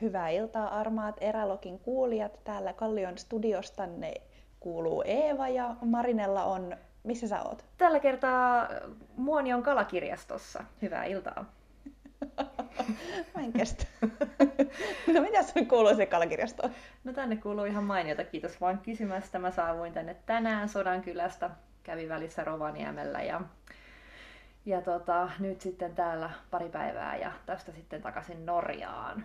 Hyvää iltaa armaat Erälokin kuulijat. Täällä Kallion studiostanne kuuluu Eeva ja Marinella on... Missä sä oot? Tällä kertaa Muonion kalakirjastossa. Hyvää iltaa. Mä en kestä. no mitä sun kuuluu se kalakirjastoon? No tänne kuuluu ihan mainiota. Kiitos vaan kysymästä. Mä saavuin tänne tänään Sodankylästä. Kävin välissä Rovaniemellä ja, ja tota, nyt sitten täällä pari päivää ja tästä sitten takaisin Norjaan.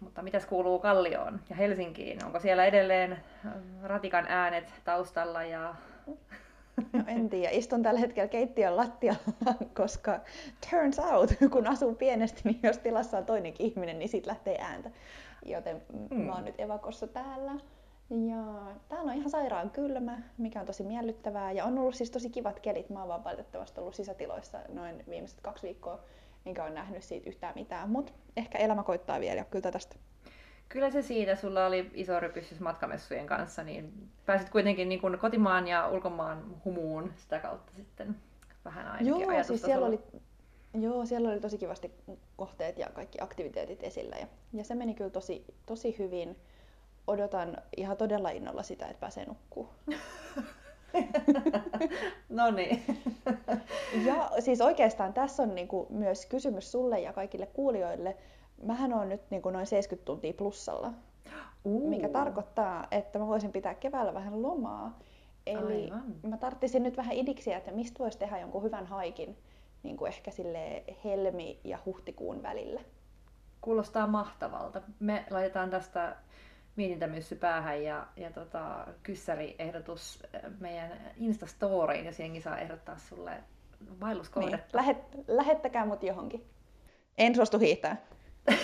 Mutta mitäs kuuluu Kallioon ja Helsinkiin? Onko siellä edelleen äh, ratikan äänet taustalla ja No en tiedä. Istun tällä hetkellä keittiön lattialla, koska turns out, kun asuu pienesti, niin jos tilassa on toinenkin ihminen, niin siitä lähtee ääntä. Joten mm. mä oon nyt evakossa täällä. Ja täällä on ihan sairaan kylmä, mikä on tosi miellyttävää. Ja on ollut siis tosi kivat kelit. Mä oon vaan valitettavasti ollut sisätiloissa noin viimeiset kaksi viikkoa, enkä ole nähnyt siitä yhtään mitään. Mutta ehkä elämä koittaa vielä kyllä tästä. Kyllä se siitä, sulla oli iso rypysys matkamessujen kanssa, niin pääsit kuitenkin niin kuin kotimaan ja ulkomaan humuun sitä kautta sitten vähän ainakin Joo, siis siellä oli, joo, siellä oli tosi kivasti kohteet ja kaikki aktiviteetit esillä ja, ja se meni kyllä tosi, tosi hyvin. Odotan ihan todella innolla sitä, että pääsee nukkuu. no niin. ja siis oikeastaan tässä on niinku myös kysymys sulle ja kaikille kuulijoille, mähän on nyt niin kuin noin 70 tuntia plussalla, uh. mikä tarkoittaa, että mä voisin pitää keväällä vähän lomaa. Eli Aivan. mä tarttisin nyt vähän idiksiä, että mistä voisi tehdä jonkun hyvän haikin niin kuin ehkä sille helmi- ja huhtikuun välillä. Kuulostaa mahtavalta. Me laitetaan tästä mietintämyssy päähän ja, ja tota, kyssäriehdotus eh, meidän Instastoriin, ja jengi saa ehdottaa sulle vaelluskohdetta. Niin. Lähet, lähettäkää mut johonkin. En suostu hiihtää.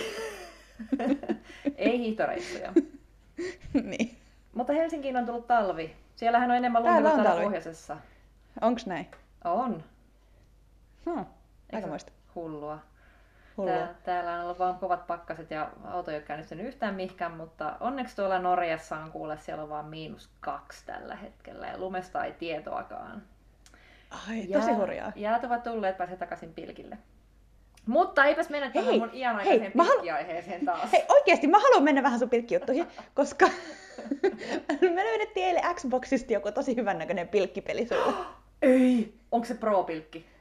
Ei hiihtoreissuja. niin. Mutta Helsinkiin on tullut talvi. Siellähän on enemmän lunta kuin täällä pohjoisessa. Onks näin? On. Hmm, aikamoista. Hullua. Hullua. Tää, täällä on ollut vaan kovat pakkaset ja auto ei ole käynnistynyt yhtään mihinkään, mutta onneksi tuolla Norjassa on kuule, siellä on vaan miinus kaksi tällä hetkellä ja lumesta ei tietoakaan. Ai, tosi hurjaa. Jäät ovat tulleet, pääsee takaisin pilkille. Mutta eipäs mennä tähän hei, mun ianaikaiseen pilkkiaiheeseen taas. Hei, oikeesti mä haluan mennä vähän sun pilkkijuttuihin, koska me löydettiin eilen Xboxista joku tosi hyvän näköinen pilkkipeli sulle. Ei! Onko se pro-pilkki?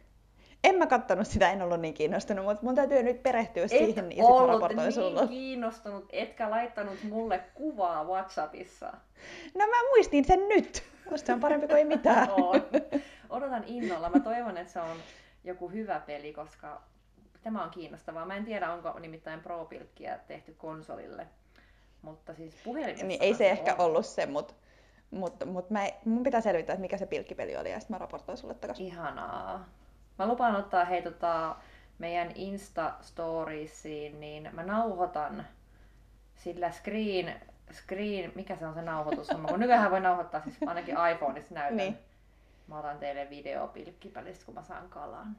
En mä kattonut sitä, en ollut niin kiinnostunut, mutta mun täytyy nyt perehtyä Et siihen ja sitten raportoin niin sulle. kiinnostunut, etkä laittanut mulle kuvaa Whatsappissa. No mä muistin sen nyt, koska se on parempi kuin ei mitään. on. Odotan innolla. Mä toivon, että se on joku hyvä peli, koska Tämä on kiinnostavaa. Mä en tiedä, onko nimittäin Pro-pilkkiä tehty konsolille, mutta siis puhelimessa niin ei se, se ehkä on. ollut se, mutta mutta mut mä, mun pitää selvittää, että mikä se pilkkipeli oli ja sitten mä raportoin sulle takaisin. Ihanaa. Mä lupaan ottaa hei tota, meidän Insta-storiesiin, niin mä nauhoitan sillä screen, screen, mikä se on se nauhoitus? Kun nykyään voi nauhoittaa siis ainakin iPhoneissa näytän. Niin. Mä otan teille videopilkkipelistä, kun mä saan kalan.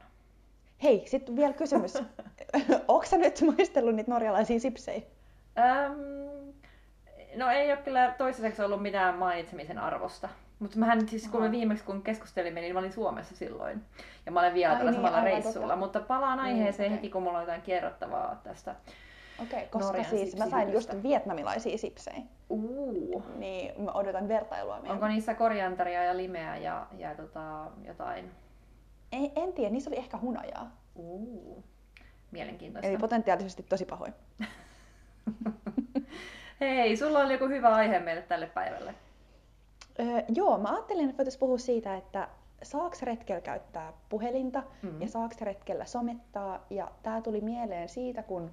Hei, sitten vielä kysymys. Onko sä nyt maistellut niitä norjalaisia sipsejä? Öm, no ei ole kyllä toistaiseksi ollut mitään mainitsemisen arvosta. Mutta mähän siis kun me viimeksi kun keskustelimme, niin mä olin Suomessa silloin. Ja mä olen vielä tällä niin, samalla reissulla. Totta. Mutta palaan niin, aiheeseen okay. heti, kun mulla on jotain kerrottavaa tästä Okei, okay, koska Norjan siis mä sain just vietnamilaisia sipsejä. Uh. Niin mä odotan vertailua. Meidän. Onko niissä korianteria ja limeä ja, ja tota, jotain en, en tiedä, niissä oli ehkä hunajaa. Uh, mielenkiintoista. Eli potentiaalisesti tosi pahoin. Hei, sulla oli joku hyvä aihe meille tälle päivälle. Öö, joo, mä ajattelin, että voitaisiin puhua siitä, että saaks retkellä käyttää puhelinta mm-hmm. ja saaks retkellä somettaa. Ja tää tuli mieleen siitä, kun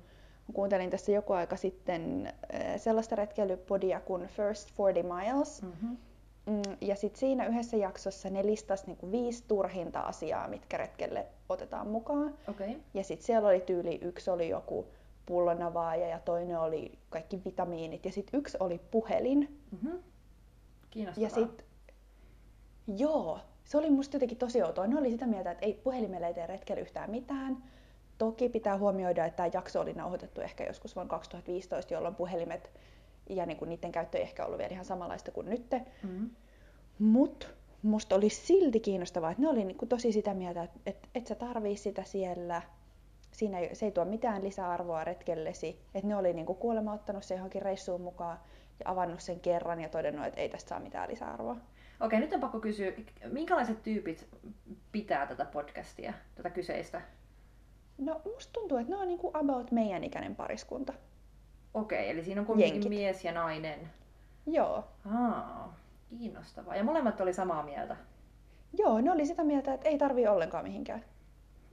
kuuntelin tässä joku aika sitten sellaista retkeilypodia kuin First 40 Miles. Mm-hmm Mm, ja sitten siinä yhdessä jaksossa ne listas niinku viisi turhinta asiaa, mitkä retkelle otetaan mukaan. Okay. Ja sitten siellä oli tyyli, yksi oli joku pullonavaaja ja toinen oli kaikki vitamiinit ja sitten yksi oli puhelin. Mm-hmm. Kiinnostavaa. Ja sitten, joo, se oli musta jotenkin tosi outoa. Ne oli sitä mieltä, että ei puhelimelle ei tee retkelle yhtään mitään. Toki pitää huomioida, että tämä jakso oli nauhoitettu ehkä joskus vuonna 2015, jolloin puhelimet ja niin kuin niiden käyttö ei ehkä ollut vielä ihan samanlaista kuin nyt. Mm-hmm. Mutta musta oli silti kiinnostavaa, että ne oli niin kuin tosi sitä mieltä, että et, et sä tarvii sitä siellä. siinä ei, se ei tuo mitään lisäarvoa retkellesi. Että ne oli niinku kuulemma ottanut sen johonkin reissuun mukaan ja avannut sen kerran ja todennut, että ei tästä saa mitään lisäarvoa. Okei, nyt on pakko kysyä, minkälaiset tyypit pitää tätä podcastia, tätä kyseistä? No musta tuntuu, että ne on niinku about meidän ikäinen pariskunta. Okei, eli siinä on kuitenkin Jenkit. mies ja nainen. Joo. Aa, kiinnostavaa. Ja molemmat oli samaa mieltä. Joo, ne oli sitä mieltä, että ei tarvii ollenkaan mihinkään.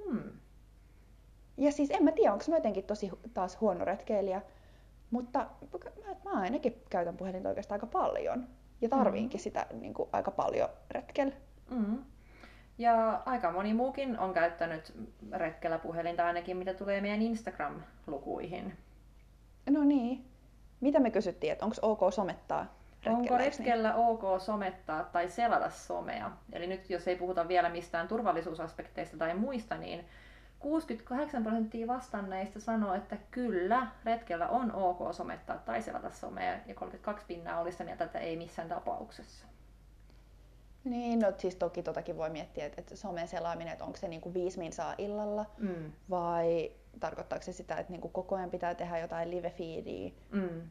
Hmm. Ja siis en mä tiedä, onko mä jotenkin tosi taas huono retkeilijä, mutta mä, mä ainakin käytän puhelinta oikeastaan aika paljon. Ja tarviinkin sitä niin kuin, aika paljon retkellä. Mm. Ja aika moni muukin on käyttänyt retkellä puhelinta ainakin, mitä tulee meidän Instagram-lukuihin. No niin. Mitä me kysyttiin, että onko ok somettaa retkellä? Onko niin? retkellä ok somettaa tai selata somea? Eli nyt jos ei puhuta vielä mistään turvallisuusaspekteista tai muista, niin 68 prosenttia vastanneista sanoo, että kyllä, retkellä on ok somettaa tai selata somea, ja 32 pinnaa oli sitä mieltä, että ei missään tapauksessa. Niin, no siis toki totakin voi miettiä, että, että somen selaaminen, että onko se niin kuin viisi minsaa illalla Mm. vai tarkoittaako se sitä, että niin kuin koko ajan pitää tehdä jotain live-feediä. Mm.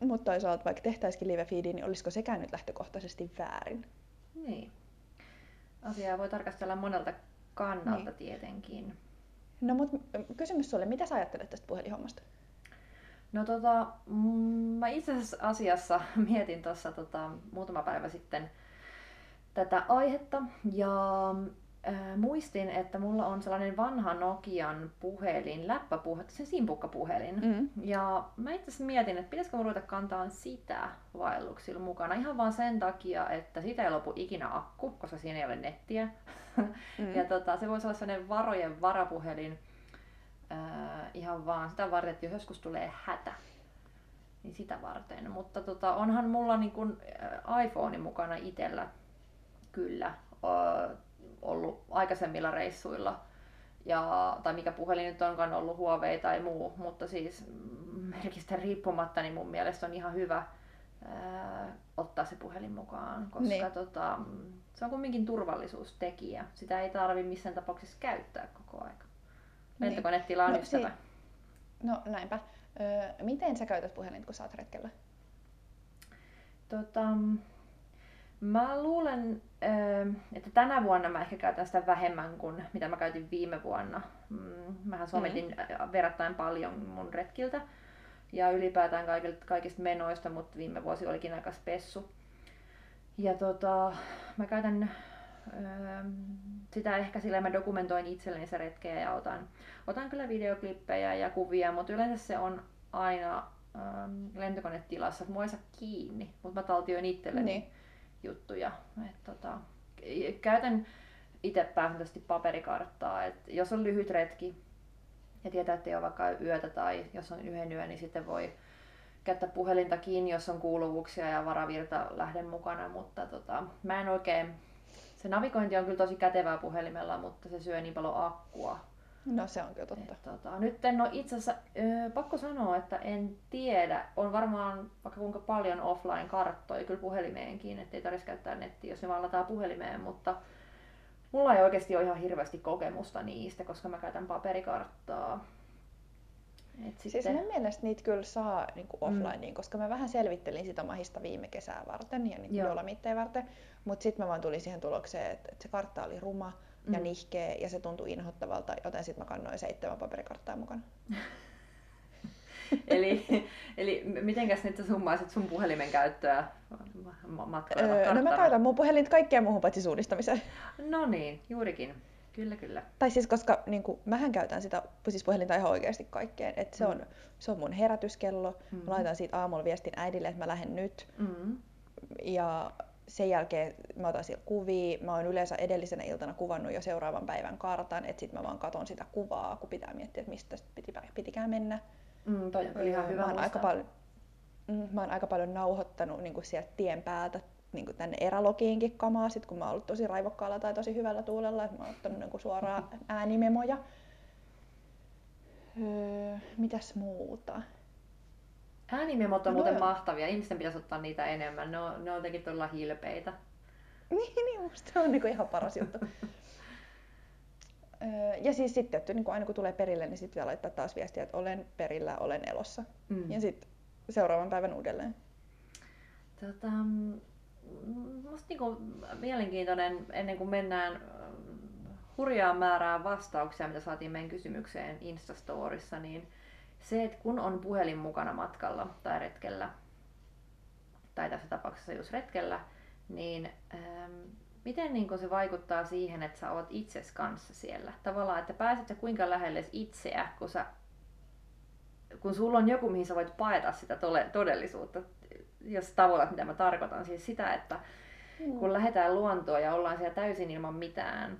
Mutta toisaalta vaikka tehtäisikin live-feediä, niin olisiko sekään nyt lähtökohtaisesti väärin? Niin. Asiaa voi tarkastella monelta kannalta Niin. tietenkin. No mutta kysymys sulle, mitä sä ajattelet tästä puhelinhommasta? No tota, mm, mä itse asiassa asiassa mietin tuossa tota, muutama päivä sitten tätä aihetta ja äh, muistin, että mulla on sellainen vanha Nokian puhelin, läppäpuhelin, se simpukkapuhelin. Mm. Ja mä itse asiassa mietin, että pitäisikö mun ruveta kantaa sitä vaelluksilla mukana ihan vaan sen takia, että siitä ei lopu ikinä akku, koska siinä ei ole nettiä. Mm. Ja tota, se voisi olla sellainen varojen varapuhelin ää, ihan vaan sitä varten, että jos joskus tulee hätä, niin sitä varten. Mutta tota, onhan mulla niin kun, ää, iPhone mukana itsellä kyllä ollut aikaisemmilla reissuilla. Ja, tai mikä puhelin nyt onkaan ollut Huawei tai muu, mutta siis merkistä riippumatta, niin mun mielestä on ihan hyvä ää, ottaa se puhelin mukaan, koska Niin. tota, se on kumminkin turvallisuustekijä. Sitä ei tarvi missään tapauksessa käyttää koko aika. Niin. Lentokonetila on No, ystävä. si- No näinpä. Öö, miten sä käytät puhelinta, kun sä oot retkellä? Tota, mä luulen, ö, että tänä vuonna mä ehkä käytän sitä vähemmän kuin mitä mä käytin viime vuonna. Mm, Mähän sometin mm. verrattain paljon mun retkiltä ja ylipäätään kaikista menoista, mutta viime vuosi olikin aika spessu. Ja tota, mä käytän ö, sitä ehkä sillä mä dokumentoin itselleni se retkeä ja otan, otan kyllä videoklippejä ja kuvia, mutta yleensä se on aina ähm, lentokonetilassa, mua ei saa kiinni, mutta mä taltioin itselleni Niin. Juttuja. Et, tota, käytän itse pääsääntöisesti paperikarttaa, että jos on lyhyt retki ja tietää, että ei ole vaikka yötä tai jos on yhden yö, niin sitten voi käyttää puhelinta kiinni, jos on kuuluvuuksia ja varavirta lähden mukana, mutta tota, mä en oikein, se navigointi on kyllä tosi kätevää puhelimella, mutta se syö niin paljon akkua, No se on kyllä totta. et, tota, nyt en ole itse asiassa, ö, pakko sanoa, että en tiedä. On varmaan vaikka kuinka paljon offline-karttoja, kyllä puhelimeenkin, ettei tarvitsisi käyttää nettiä, jos ne vaan lataa puhelimeen, mutta mulla ei oikeasti ole ihan hirveästi kokemusta niistä, koska mä käytän paperikarttaa. Et Siis sitten, mun mielestä niitä kyllä saa niin kuin Mm. offlineen, koska mä vähän selvittelin sitä mahista viime kesää varten ja niitä Joo. Dolomitteja varten. Mutta sitten mä vaan tulin siihen tulokseen, että, että se kartta oli ruma ja Mm. nihkeä ja se tuntui inhottavalta, joten sitten mä kannoin seitsemän paperikarttaa mukana. eli, eli mitenkäs nyt sä summaisit sun puhelimen käyttöä ma- matkalla? Öö, no mä käytän mun puhelinta kaikkeen muuhun paitsi suunnistamiseen. No niin, juurikin. Kyllä, kyllä. Tai siis koska niin kuin, mähän käytän sitä siis puhelinta ihan oikeasti kaikkeen. Et se, Mm. on, se on mun herätyskello. Mm. Mä laitan siitä aamulla viestin äidille, että mä lähden nyt. Mm. Ja sen jälkeen mä otan siellä kuvia. Mä oon yleensä edellisenä iltana kuvannut jo seuraavan päivän kartan, että sit mä vaan katon sitä kuvaa, kun pitää miettiä, että mistä piti, pitikään mennä. Mm, toi on kyllä ihan hyvä mä, oon aika paljon, mm, mä oon aika paljon nauhoittanut niin kuin sieltä tien päältä niin kuin tänne erälogiinkin kamaa, sit kun mä oon ollut tosi raivokkaalla tai tosi hyvällä tuulella, että mä oon ottanut niin kuin suoraan äänimemoja. Öö, mitäs muuta? Äänimemot on No muuten mahtavia. Ihmisten pitäisi ottaa niitä enemmän. Ne on, ne on jotenkin todella hilpeitä. Niin, niin musta se on niin kuin ihan paras juttu. Ja siis sitten, että niin aina kun tulee perille, niin sitten pitää laittaa taas viestiä, että olen perillä, olen elossa. Mm. Ja sitten seuraavan päivän uudelleen. Tota, musta niinku mielenkiintoinen, ennen kuin mennään hurjaa määrää vastauksia, mitä saatiin meidän kysymykseen Instastorissa, niin se, että kun on puhelin mukana matkalla tai retkellä, tai tässä tapauksessa just retkellä, niin ähm, miten niin se vaikuttaa siihen, että sä oot itses kanssa siellä? Tavallaan, että pääset sä kuinka lähelle itseä, kun, sä, kun sulla on joku, mihin sä voit paeta sitä todellisuutta, jos tavoitat, mitä mä tarkoitan. Siis sitä, että mm. kun lähdetään luontoon ja ollaan siellä täysin ilman mitään,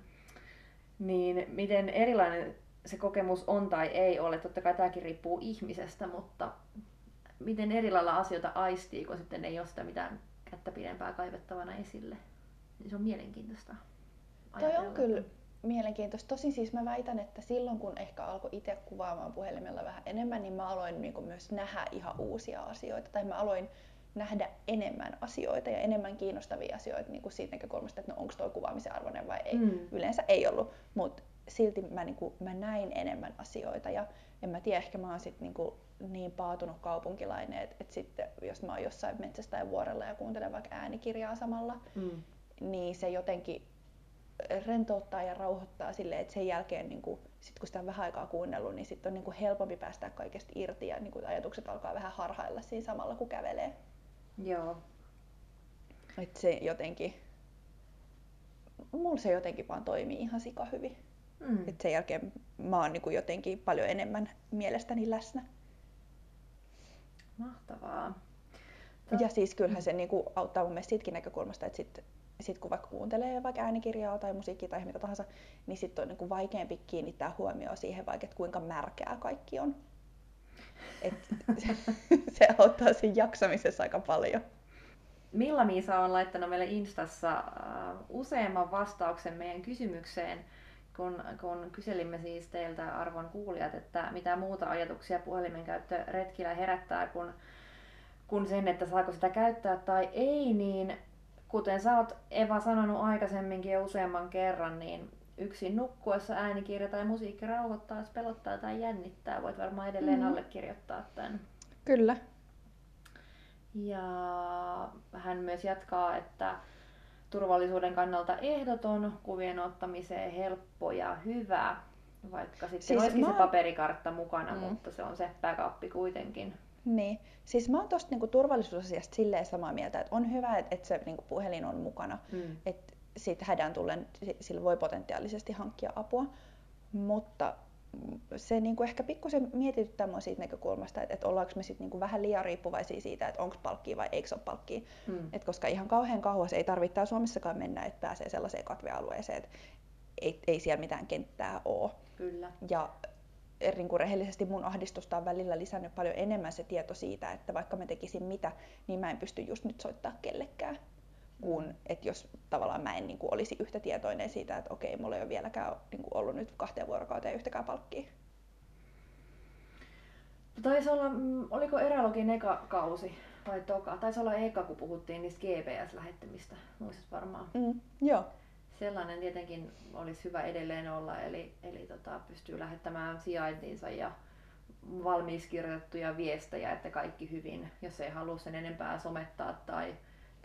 niin miten erilainen se kokemus on tai ei ole. Totta kai tämäkin riippuu ihmisestä, mutta miten eri lailla asioita aistii, kun sitten ei ole sitä mitään kättä pidempää kaivettavana esille. Niin se on mielenkiintoista. Toi on kyllä mielenkiintoista. Tosin siis mä väitän, että silloin kun ehkä alkoi itse kuvaamaan puhelimella vähän enemmän, niin mä aloin niin myös nähdä ihan uusia asioita. Tai mä aloin nähdä enemmän asioita ja enemmän kiinnostavia asioita niin kuin siitä näkökulmasta, että no onko tuo kuvaamisen arvoinen vai ei. Mm. Yleensä ei ollut, mutta silti mä, niin kuin, mä näin enemmän asioita ja en mä tiedä, ehkä mä oon sit niin, kuin, niin paatunut kaupunkilainen, että, että sitten jos mä oon jossain metsässä tai vuorella ja kuuntelen vaikka äänikirjaa samalla, mm. niin se jotenkin rentouttaa ja rauhoittaa silleen, että sen jälkeen niin kuin, sit kun sitä on vähän aikaa kuunnellut, niin sitten on niin kuin helpompi päästä kaikesta irti ja niin kuin ajatukset alkaa vähän harhailla siinä samalla kun kävelee. Joo. Että se jotenkin, mulla se jotenkin vaan toimii ihan sika hyvin. Mm. Et sen jälkeen mä oon niinku jotenkin paljon enemmän mielestäni läsnä. Mahtavaa. Tot... Ja siis kyllähän se niinku auttaa mun mielestä siitäkin näkökulmasta, että sit, sit kun vaikka kuuntelee vaikka äänikirjaa tai musiikkia tai mitä tahansa, niin sitten on niinku vaikeampi kiinnittää huomioon siihen vaikka, että kuinka märkää kaikki on. Et se, se auttaa siinä jaksamisessa aika paljon. Milla-Miisa on laittanut meille Instassa uh, useamman vastauksen meidän kysymykseen, kun, kun kyselimme siis teiltä arvon kuulijat, että mitä muuta ajatuksia puhelimen käyttö retkillä herättää, kun, kun sen, että saako sitä käyttää tai ei, niin kuten sä oot Eva sanonut aikaisemminkin jo useamman kerran, niin yksin nukkuessa äänikirja tai musiikki rauhoittaa, jos pelottaa tai jännittää. Voit varmaan edelleen mm. allekirjoittaa tämän. Kyllä. Ja hän myös jatkaa, että turvallisuuden kannalta ehdoton, kuvien ottamiseen helppo ja hyvä, vaikka sitten siis olisikin mä... se paperikartta mukana, mm. mutta se on se backup kuitenkin. Niin, siis mä oon tosta niinku turvallisuusasiasta silleen samaa mieltä, että on hyvä, että, että se niinku puhelin on mukana, mm. että siitä hädän tullen sillä voi potentiaalisesti hankkia apua, mutta se niin kuin ehkä pikkusen mietityttää mua siitä näkökulmasta, että, että ollaanko me sit niin kuin vähän liian riippuvaisia siitä, että onko palkkia vai eikö ole palkkia. Mm. Et koska ihan kauhean kauas ei tarvitse Suomessakaan mennä, että pääsee sellaiseen katvealueeseen, että ei, ei siellä mitään kenttää ole. Kyllä. Ja niin kuin rehellisesti mun ahdistusta on välillä lisännyt paljon enemmän se tieto siitä, että vaikka mä tekisin mitä, niin mä en pysty just nyt soittaa kellekään. Kun, että jos tavallaan mä en niin kuin, olisi yhtä tietoinen siitä, että okei, mulla ei ole vieläkään niin kuin, ollut nyt kahteen vuorokauteen yhtäkään palkkia. Taisi olla, mm, oliko Erälogin eka kausi vai toka? Taisi olla eka, kun puhuttiin niistä GPS-lähettämistä, muistat varmaan. Mm, joo. Sellainen tietenkin olisi hyvä edelleen olla, eli, eli tota, pystyy lähettämään sijaintiinsa ja valmiiksi kirjoitettuja viestejä, että kaikki hyvin, jos ei halua sen enempää somettaa tai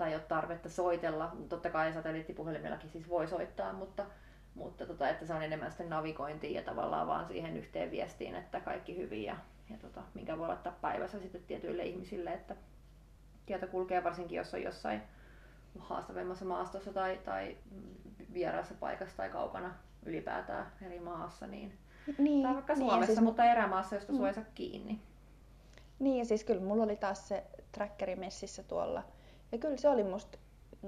tai ole tarvetta soitella. Totta kai satelliittipuhelimellakin siis voi soittaa, mutta, mutta tota, että se on enemmän sitten navigointiin ja tavallaan vaan siihen yhteen viestiin, että kaikki hyvin ja, ja tota, minkä voi laittaa päivässä sitten tietyille ihmisille, että tieto kulkee varsinkin, jos on jossain haastavimmassa maastossa tai, tai vieraassa paikassa tai kaukana ylipäätään eri maassa, niin, niin tai vaikka niin, Suomessa, siis... mutta erämaassa, josta mm. kiinni. Niin, ja siis kyllä mulla oli taas se trackeri messissä tuolla ja kyllä se oli musta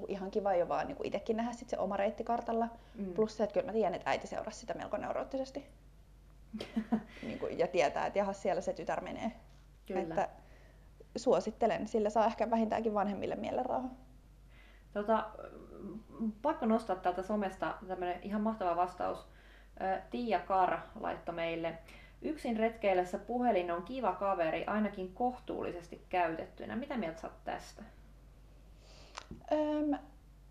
ihan kiva jo vaan niin itsekin nähdä sit se oma reitti kartalla. Mm. Plus se, että kyllä mä tiedän, että äiti seurasi sitä melko neuroottisesti. niin kuin, ja tietää, että jaha, siellä se tytär menee. Kyllä. Että suosittelen, sillä saa ehkä vähintäänkin vanhemmille mielenrauha. Tota, pakko nostaa täältä somesta tämmöinen ihan mahtava vastaus. Tiia Kar laittoi meille. Yksin retkeillessä puhelin on kiva kaveri, ainakin kohtuullisesti käytettynä. Mitä mieltä sä tästä? Öm,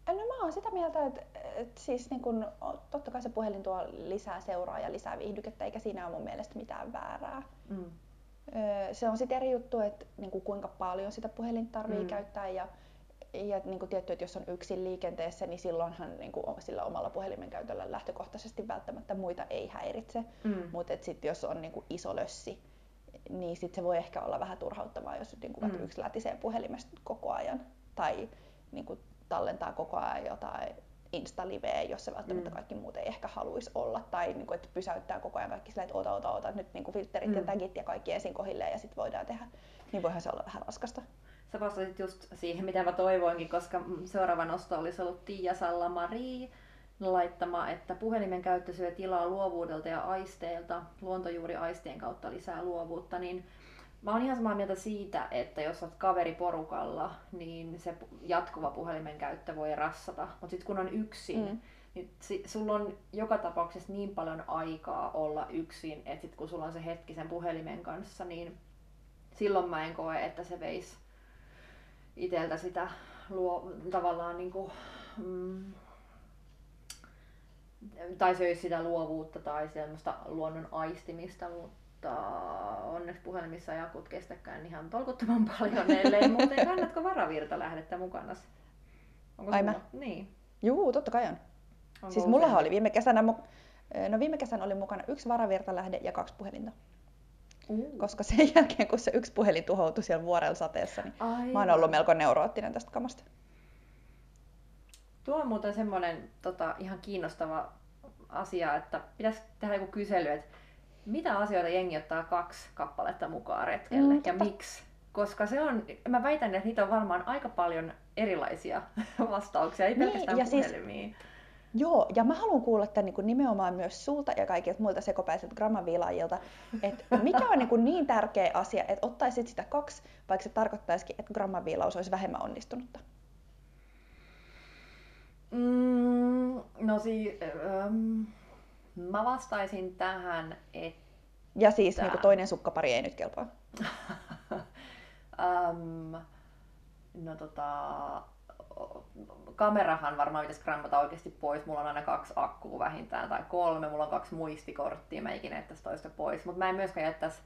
No mä oon sitä mieltä, että, että siis niin kun, totta kai se puhelin tuo lisää seuraa ja lisää viihdykettä, eikä siinä ole mun mielestä mitään väärää. Mm. Se on sitten eri juttu, että niin kuin kuinka paljon sitä puhelinta tarvii mm. käyttää ja, ja niin kuin tietty, että jos on yksin liikenteessä, niin silloinhan niin kuin sillä omalla puhelimen käytöllä lähtökohtaisesti välttämättä muita ei häiritse. Mm. Mutta sitten jos on niin kuin iso lössi, niin sit se voi ehkä olla vähän turhauttavaa, jos niin kuin mm. yksi lätisee puhelimesta koko ajan. Tai niin kuin tallentaa koko ajan jotain Insta-liveä, jossa välttämättä mm. kaikki muut ei ehkä haluaisi olla, tai niin kuin, että pysäyttää koko ajan kaikki sillä, että ota, ota, ota, nyt niin kuin filterit mm. ja tagit ja kaikki ensin kohilleen ja sitten voidaan tehdä, niin voihan se olla vähän raskasta. Sä vastasit just siihen, mitä mä toivoinkin, koska seuraava nosto olisi ollut Tiia Salla-Marie laittama, että puhelimen käyttö syö tilaa luovuudelta ja aisteilta, luontojuuri aistien kautta lisää luovuutta, niin Mä oon ihan samaa mieltä siitä, että jos olet kaveriporukalla, niin se jatkuva puhelimen käyttö voi rassata. Mutta sitten kun on yksin, mm. niin si- sulla on joka tapauksessa niin paljon aikaa olla yksin, että sit kun sulla on se hetki sen puhelimen kanssa, niin silloin mä en koe, että se veisi iteltä sitä luo, tavallaan niin kuin, mm, tai söisi sitä luovuutta tai semmoista luonnon aistimista, mutta mutta onneksi puhelimissa ei akut kestäkään ihan tolkuttoman paljon, ellei muuten kannatko varavirta lähdettä mukana? Onko Ai mä? Niin. Juu, totta kai on. Onko siis mulla oli viime kesänä, no viime kesänä oli mukana yksi varavirtalähde ja kaksi puhelinta. Uh. Koska sen jälkeen, kun se yksi puhelin tuhoutui siellä vuorella sateessa, niin Aivan. mä oon ollut melko neuroottinen tästä kamasta. Tuo on muuten semmoinen tota, ihan kiinnostava asia, että pitäisi tehdä joku kysely, että mitä asioita jengi ottaa kaksi kappaletta mukaan retkelle mm, ja miksi? Koska se on, mä väitän, että niitä on varmaan aika paljon erilaisia vastauksia, ei niin, pelkästään ja puhelimiin. Siis, joo, ja mä haluan kuulla tämän niin kuin nimenomaan myös sulta ja kaikilta muilta sekopäisiltä grammaviilaajilta, että mikä on niin, kuin niin tärkeä asia, että ottaisit sitä kaksi, vaikka se tarkoittaisikin, että grammaviilaus olisi vähemmän onnistunutta? Mm, no siis, ähm, Mä vastaisin tähän, että... Ja siis niin kuin toinen sukkapari ei nyt kelpaa. um, no tota, kamerahan varmaan pitäisi grammata oikeasti pois. Mulla on aina kaksi akkua vähintään tai kolme. Mulla on kaksi muistikorttia. Mä ikinä jättäisi toista pois. Mutta mä en myöskään jättäisi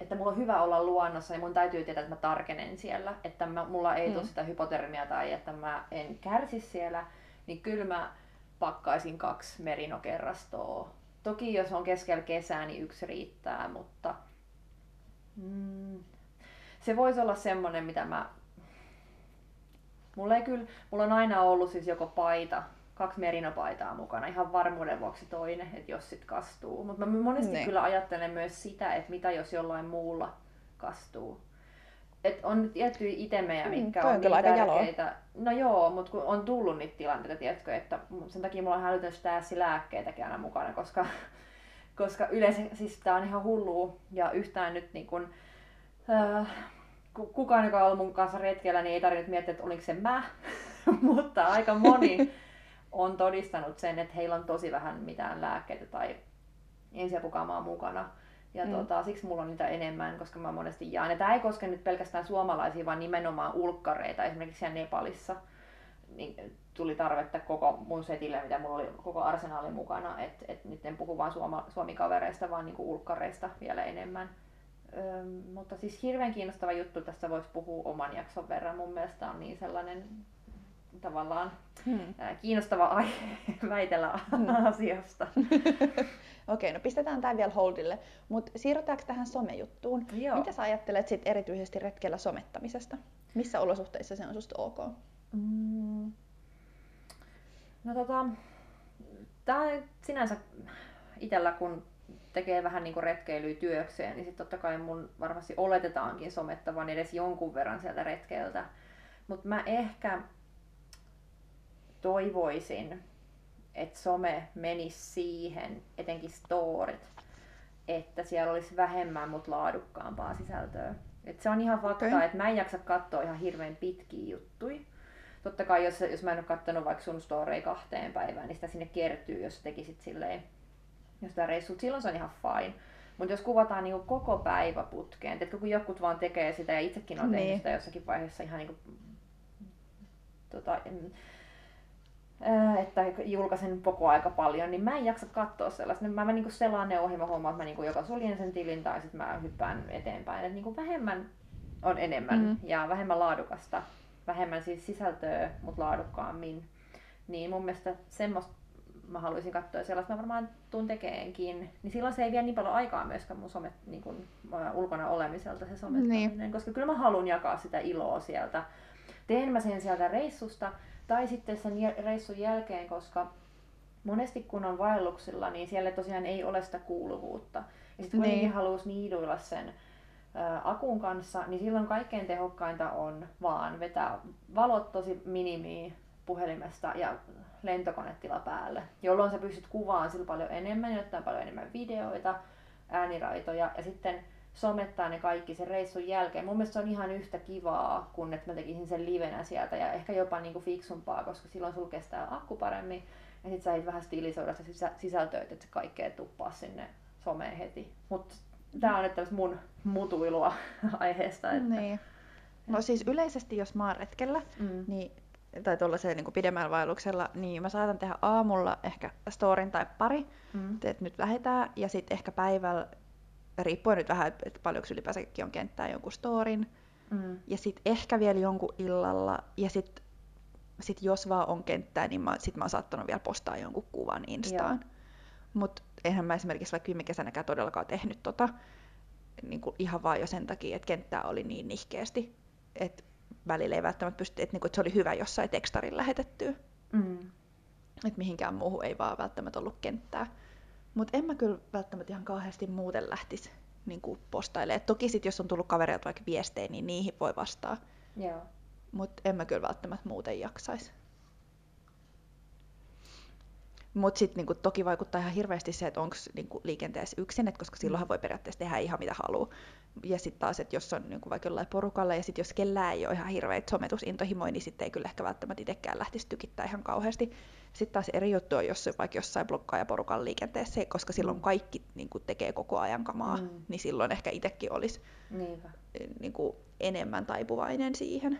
että mulla on hyvä olla luonnossa, niin mun täytyy tietää, että mä tarkenen siellä, että mä, mulla ei mm. tule sitä hypotermia tai että mä en kärsi siellä, niin kyllä mä pakkaisin kaksi merinokerrastoa. Toki jos on keskellä kesää, niin yksi riittää, mutta mm, se voisi olla semmonen, mitä mä... Mulla, ei kyllä, mulla on aina ollut siis joko paita, kaksi merinopaitaa mukana, ihan varmuuden vuoksi toinen, että jos sit kastuu. Mutta mä monesti ne. kyllä ajattelen myös sitä, että mitä jos jollain muulla kastuu et on tiettyjä itemejä, mm, mitkä mm, on, on niin tärkeitä. Jalo. No joo, mutta kun on tullut niitä tilanteita, tiedätkö, että sen takia mulla on hälytön stäässi lääkkeitäkin aina mukana, koska, koska yleensä siis tää on ihan hullu ja yhtään nyt niin kun, äh, kukaan, joka on ollut mun kanssa retkellä, niin ei tarvinnut miettiä, että oliko se mä, mutta aika moni on todistanut sen, että heillä on tosi vähän mitään lääkkeitä tai ensiapukamaa mukana. Ja mm. tota, siksi mulla on niitä enemmän, koska mä monesti jaan. Ja tämä ei koske nyt pelkästään suomalaisia, vaan nimenomaan ulkkareita. Esimerkiksi siellä Nepalissa niin tuli tarvetta koko mun setille, mitä mulla oli koko arsenaali mukana. Että et nyt en puhu vain suoma, suomikavereista, vaan niinku ulkkareista vielä enemmän. Öm, mutta siis hirveän kiinnostava juttu, tästä voisi puhua oman jakson verran. Mun mielestä on niin sellainen tavallaan hmm. kiinnostava aihe väitellä hmm. asiasta. Okei, no pistetään tämä vielä holdille. Mutta siirrytäänkö tähän somejuttuun? Joo. Mitä sä ajattelet sit erityisesti retkellä somettamisesta? Missä olosuhteissa se on susta ok? Mm. No tota, tää sinänsä itellä kun tekee vähän niin retkeilyä työkseen, niin sitten totta kai mun varmasti oletetaankin somettavan edes jonkun verran sieltä retkeiltä. Mutta mä ehkä toivoisin, että some menisi siihen, etenkin storit, että siellä olisi vähemmän mutta laadukkaampaa sisältöä. Et se on ihan fakta, okay. että mä en jaksa katsoa ihan hirveän pitkiä juttuja. Totta kai jos, jos mä en ole katsonut vaikka sun storei kahteen päivään, niin sitä sinne kertyy, jos tekisit silleen jostain reissut. Silloin se on ihan fine. Mutta jos kuvataan niinku koko päivä putkeen, että kun jotkut vaan tekee sitä ja itsekin on tehnyt niin. sitä jossakin vaiheessa ihan niinku tota, että julkaisen koko aika paljon, niin mä en jaksa katsoa sellaista. Mä, mä niin selaan ne ohi, mä huomaan, että mä niin joko suljen sen tilin tai sitten mä hyppään eteenpäin. Että niin vähemmän on enemmän mm. ja vähemmän laadukasta, vähemmän siis sisältöä, mutta laadukkaammin. Niin mun mielestä semmoista mä haluaisin katsoa sellaista, mä varmaan tuun tekeenkin, niin silloin se ei vie niin paljon aikaa myöskään mun somet, niin kuin, ulkona olemiselta se somettaminen, niin. koska kyllä mä haluan jakaa sitä iloa sieltä. Teen mä sen sieltä reissusta tai sitten sen reissun jälkeen, koska monesti kun on vaelluksilla, niin siellä tosiaan ei ole sitä kuuluvuutta. Ja sitten kun niin. haluaisi niiduilla sen akun kanssa, niin silloin kaikkein tehokkainta on vaan vetää valot tosi minimiin puhelimesta ja lentokonetila päälle, jolloin sä pystyt kuvaamaan sillä paljon enemmän ja ottaa paljon enemmän videoita, ääniraitoja ja sitten somettaa ne kaikki sen reissun jälkeen. Mun mielestä se on ihan yhtä kivaa, kun että mä tekisin sen livenä sieltä ja ehkä jopa niin kuin fiksumpaa, koska silloin sulla kestää akku paremmin ja sit sä et vähän stilisoida sitä sisältöä, että se kaikkea tuppaa sinne someen heti. Mutta tää on nyt mun mutuilua aiheesta. Että... Niin. No siis yleisesti, jos mä oon retkellä, mm. niin tai tuollaisella niin pidemmällä vaelluksella, niin mä saatan tehdä aamulla ehkä storin tai pari, mm. että nyt lähetään, ja sitten ehkä päivällä, riippuen nyt vähän, että paljonko ylipäänsäkin on kenttää jonkun storin, mm. ja sitten ehkä vielä jonkun illalla, ja sitten sit jos vaan on kenttää, niin mä, sit mä oon saattanut vielä postaa jonkun kuvan Instaan. Mutta eihän mä esimerkiksi vaikka viime kesänäkään todellakaan tehnyt tota, niin kuin ihan vaan jo sen takia, että kenttää oli niin nihkeästi. Että välillä ei välttämättä pysty, että, niinku, että se oli hyvä jossain tekstarin lähetettyä. Mm. Että mihinkään muuhun ei vaan välttämättä ollut kenttää. Mutta en mä kyllä välttämättä ihan kauheasti muuten lähtisi niin postailemaan. Toki sit, jos on tullut kavereilta vaikka viestejä, niin niihin voi vastaa. Mutta en mä kyllä välttämättä muuten jaksaisi. Mutta sitten niinku, toki vaikuttaa ihan hirveästi se, että onko niinku, liikenteessä yksin, et koska silloinhan voi periaatteessa tehdä ihan mitä haluaa. Ja sitten taas, että jos on niinku, vaikka jollain porukalla ja sitten jos kellään ei ole ihan hirveitä sometusintohimoja, niin sitten ei kyllä ehkä välttämättä itsekään lähtisi tykittää ihan kauheasti. Sitten taas eri juttu on, jos vaikka jossain ja porukan liikenteessä, koska silloin mm. kaikki niinku, tekee koko ajan kamaa, mm. niin silloin ehkä itsekin olisi niinku, enemmän taipuvainen siihen.